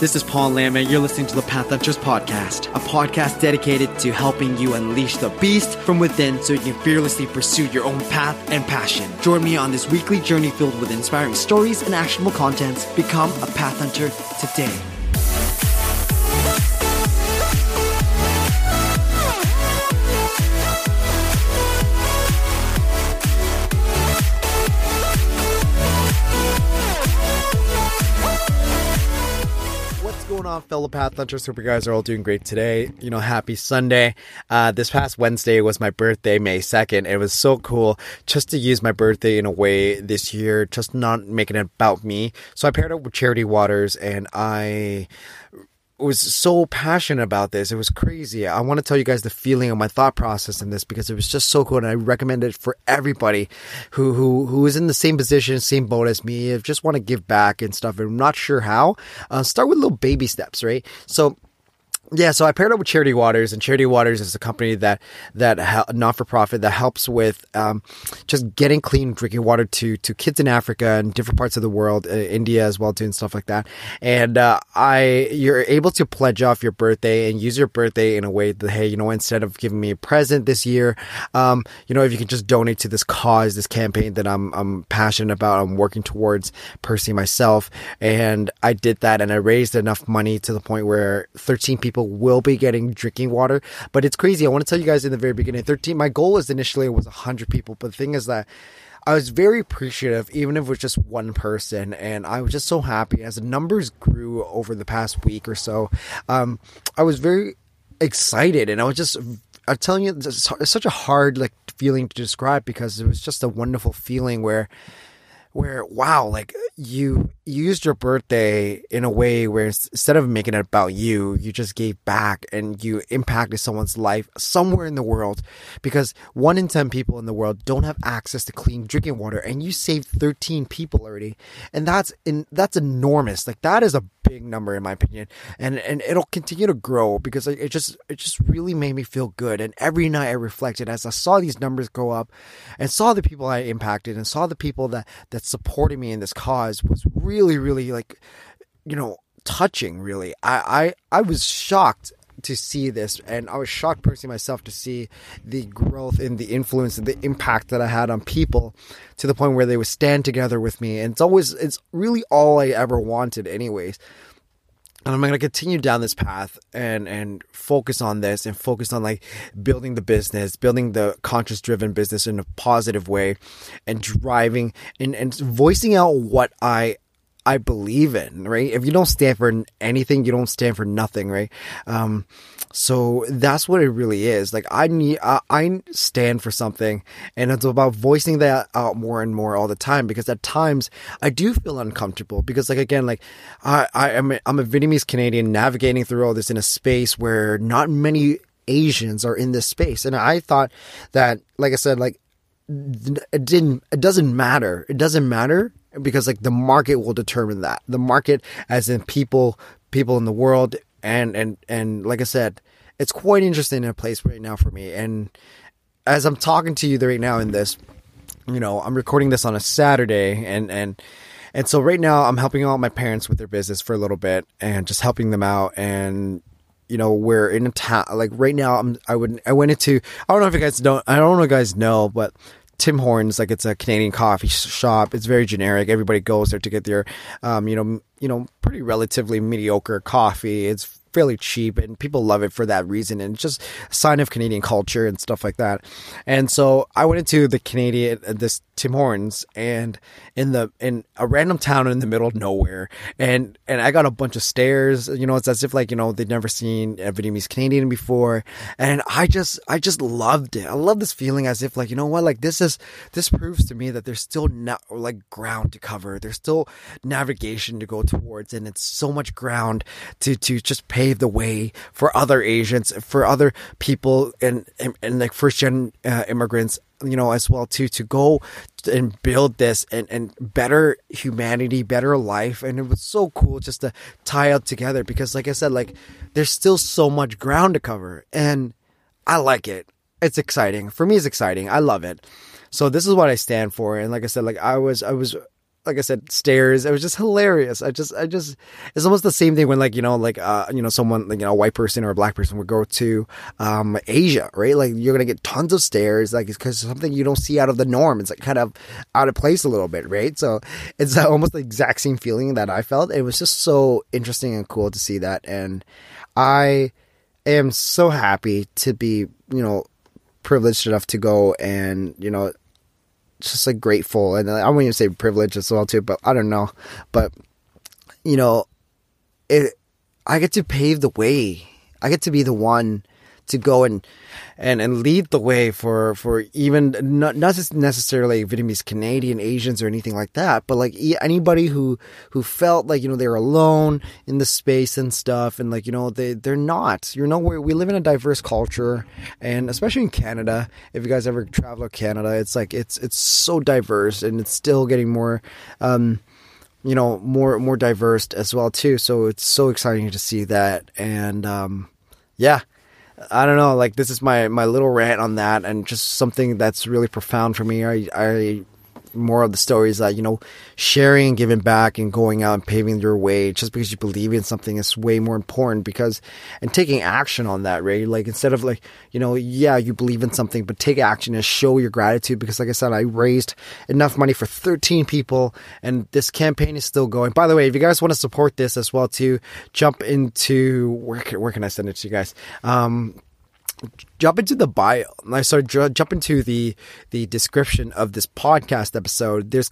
This is Paul Lam, and you're listening to the Path Hunters Podcast, a podcast dedicated to helping you unleash the beast from within so you can fearlessly pursue your own path and passion. Join me on this weekly journey filled with inspiring stories and actionable contents. Become a Path Hunter today. On, fellow Path Hunters? Hope you guys are all doing great today. You know, happy Sunday. Uh, this past Wednesday was my birthday, May 2nd. It was so cool just to use my birthday in a way this year, just not making it about me. So I paired up with Charity Waters and I was so passionate about this. It was crazy. I want to tell you guys the feeling of my thought process in this because it was just so cool, and I recommend it for everybody who who who is in the same position, same boat as me. If just want to give back and stuff, and I'm not sure how. Uh, start with little baby steps, right? So yeah, so I paired up with Charity Waters, and Charity Waters is a company that that not for profit that helps with um, just getting clean drinking water to to kids in Africa and different parts of the world, uh, India as well and stuff like that. And uh, I, you're able to pledge off your birthday and use your birthday in a way that hey, you know, instead of giving me a present this year, um, you know, if you can just donate to this cause, this campaign that I'm I'm passionate about, I'm working towards personally myself, and I did that, and I raised enough money to the point where 13 people will be getting drinking water. But it's crazy. I want to tell you guys in the very beginning, 13, my goal was initially was 100 people. But the thing is that I was very appreciative, even if it was just one person. And I was just so happy as the numbers grew over the past week or so. Um, I was very excited and I was just I'm telling you, it's such a hard like feeling to describe because it was just a wonderful feeling where where wow like you used your birthday in a way where instead of making it about you you just gave back and you impacted someone's life somewhere in the world because one in 10 people in the world don't have access to clean drinking water and you saved 13 people already. And that's in that's enormous. Like that is a big number in my opinion. And and it'll continue to grow because it just it just really made me feel good. And every night I reflected as I saw these numbers go up and saw the people I impacted and saw the people that that supported me in this cause was really really like you know touching really. I I, I was shocked to see this and I was shocked personally myself to see the growth and the influence and the impact that I had on people to the point where they would stand together with me and it's always it's really all I ever wanted anyways. And I'm going to continue down this path and and focus on this and focus on like building the business, building the conscious driven business in a positive way and driving and and voicing out what I I believe in, right? If you don't stand for anything, you don't stand for nothing, right? Um, so that's what it really is. Like I need, I, I stand for something, and it's about voicing that out more and more all the time. Because at times I do feel uncomfortable. Because like again, like I, I am, I'm a Vietnamese Canadian navigating through all this in a space where not many Asians are in this space, and I thought that, like I said, like it didn't, it doesn't matter. It doesn't matter because like the market will determine that. The market as in people people in the world and and and like i said it's quite interesting in a place right now for me. And as i'm talking to you right now in this you know i'm recording this on a saturday and and and so right now i'm helping out my parents with their business for a little bit and just helping them out and you know we're in a town like right now i'm i would i went into i don't know if you guys don't i don't know if you guys know but Tim Hortons, like it's a Canadian coffee shop. It's very generic. Everybody goes there to get their, um, you know, you know, pretty relatively mediocre coffee. It's fairly cheap and people love it for that reason and it's just a sign of Canadian culture and stuff like that. And so I went into the Canadian uh, this Tim Hortons and in the in a random town in the middle of nowhere and and I got a bunch of stares, you know, it's as if like, you know, they'd never seen a Vietnamese Canadian before and I just I just loved it. I love this feeling as if like, you know what, like this is this proves to me that there's still not like ground to cover. There's still navigation to go towards and it's so much ground to to just pay pave the way for other Asians, for other people, and and, and like first gen uh, immigrants, you know, as well too, to go and build this and and better humanity, better life, and it was so cool just to tie up together because, like I said, like there's still so much ground to cover, and I like it. It's exciting for me. It's exciting. I love it. So this is what I stand for, and like I said, like I was, I was like I said, stares. It was just hilarious. I just, I just, it's almost the same thing when like, you know, like, uh, you know, someone, like, you know, a white person or a black person would go to, um, Asia, right? Like you're going to get tons of stares, like, it's because something you don't see out of the norm. It's like kind of out of place a little bit, right? So it's almost the exact same feeling that I felt. It was just so interesting and cool to see that. And I am so happy to be, you know, privileged enough to go and, you know, just like grateful and I wouldn't even say privileged as well too, but I don't know. But you know, it I get to pave the way. I get to be the one to go and and and lead the way for for even not not just necessarily Vietnamese Canadian Asians or anything like that, but like anybody who who felt like you know they were alone in the space and stuff, and like you know they they're not. You know we we live in a diverse culture, and especially in Canada. If you guys ever travel to Canada, it's like it's it's so diverse, and it's still getting more. Um, you know more more diverse as well too so it's so exciting to see that and um yeah I don't know, like this is my my little rant on that, and just something that's really profound for me. I I more of the stories that you know sharing and giving back and going out and paving your way just because you believe in something is way more important because and taking action on that right? Like instead of like you know yeah you believe in something but take action and show your gratitude because like i said i raised enough money for 13 people and this campaign is still going. By the way if you guys want to support this as well too jump into where can, where can i send it to you guys? Um jump into the bio. I started jump into the the description of this podcast episode. There's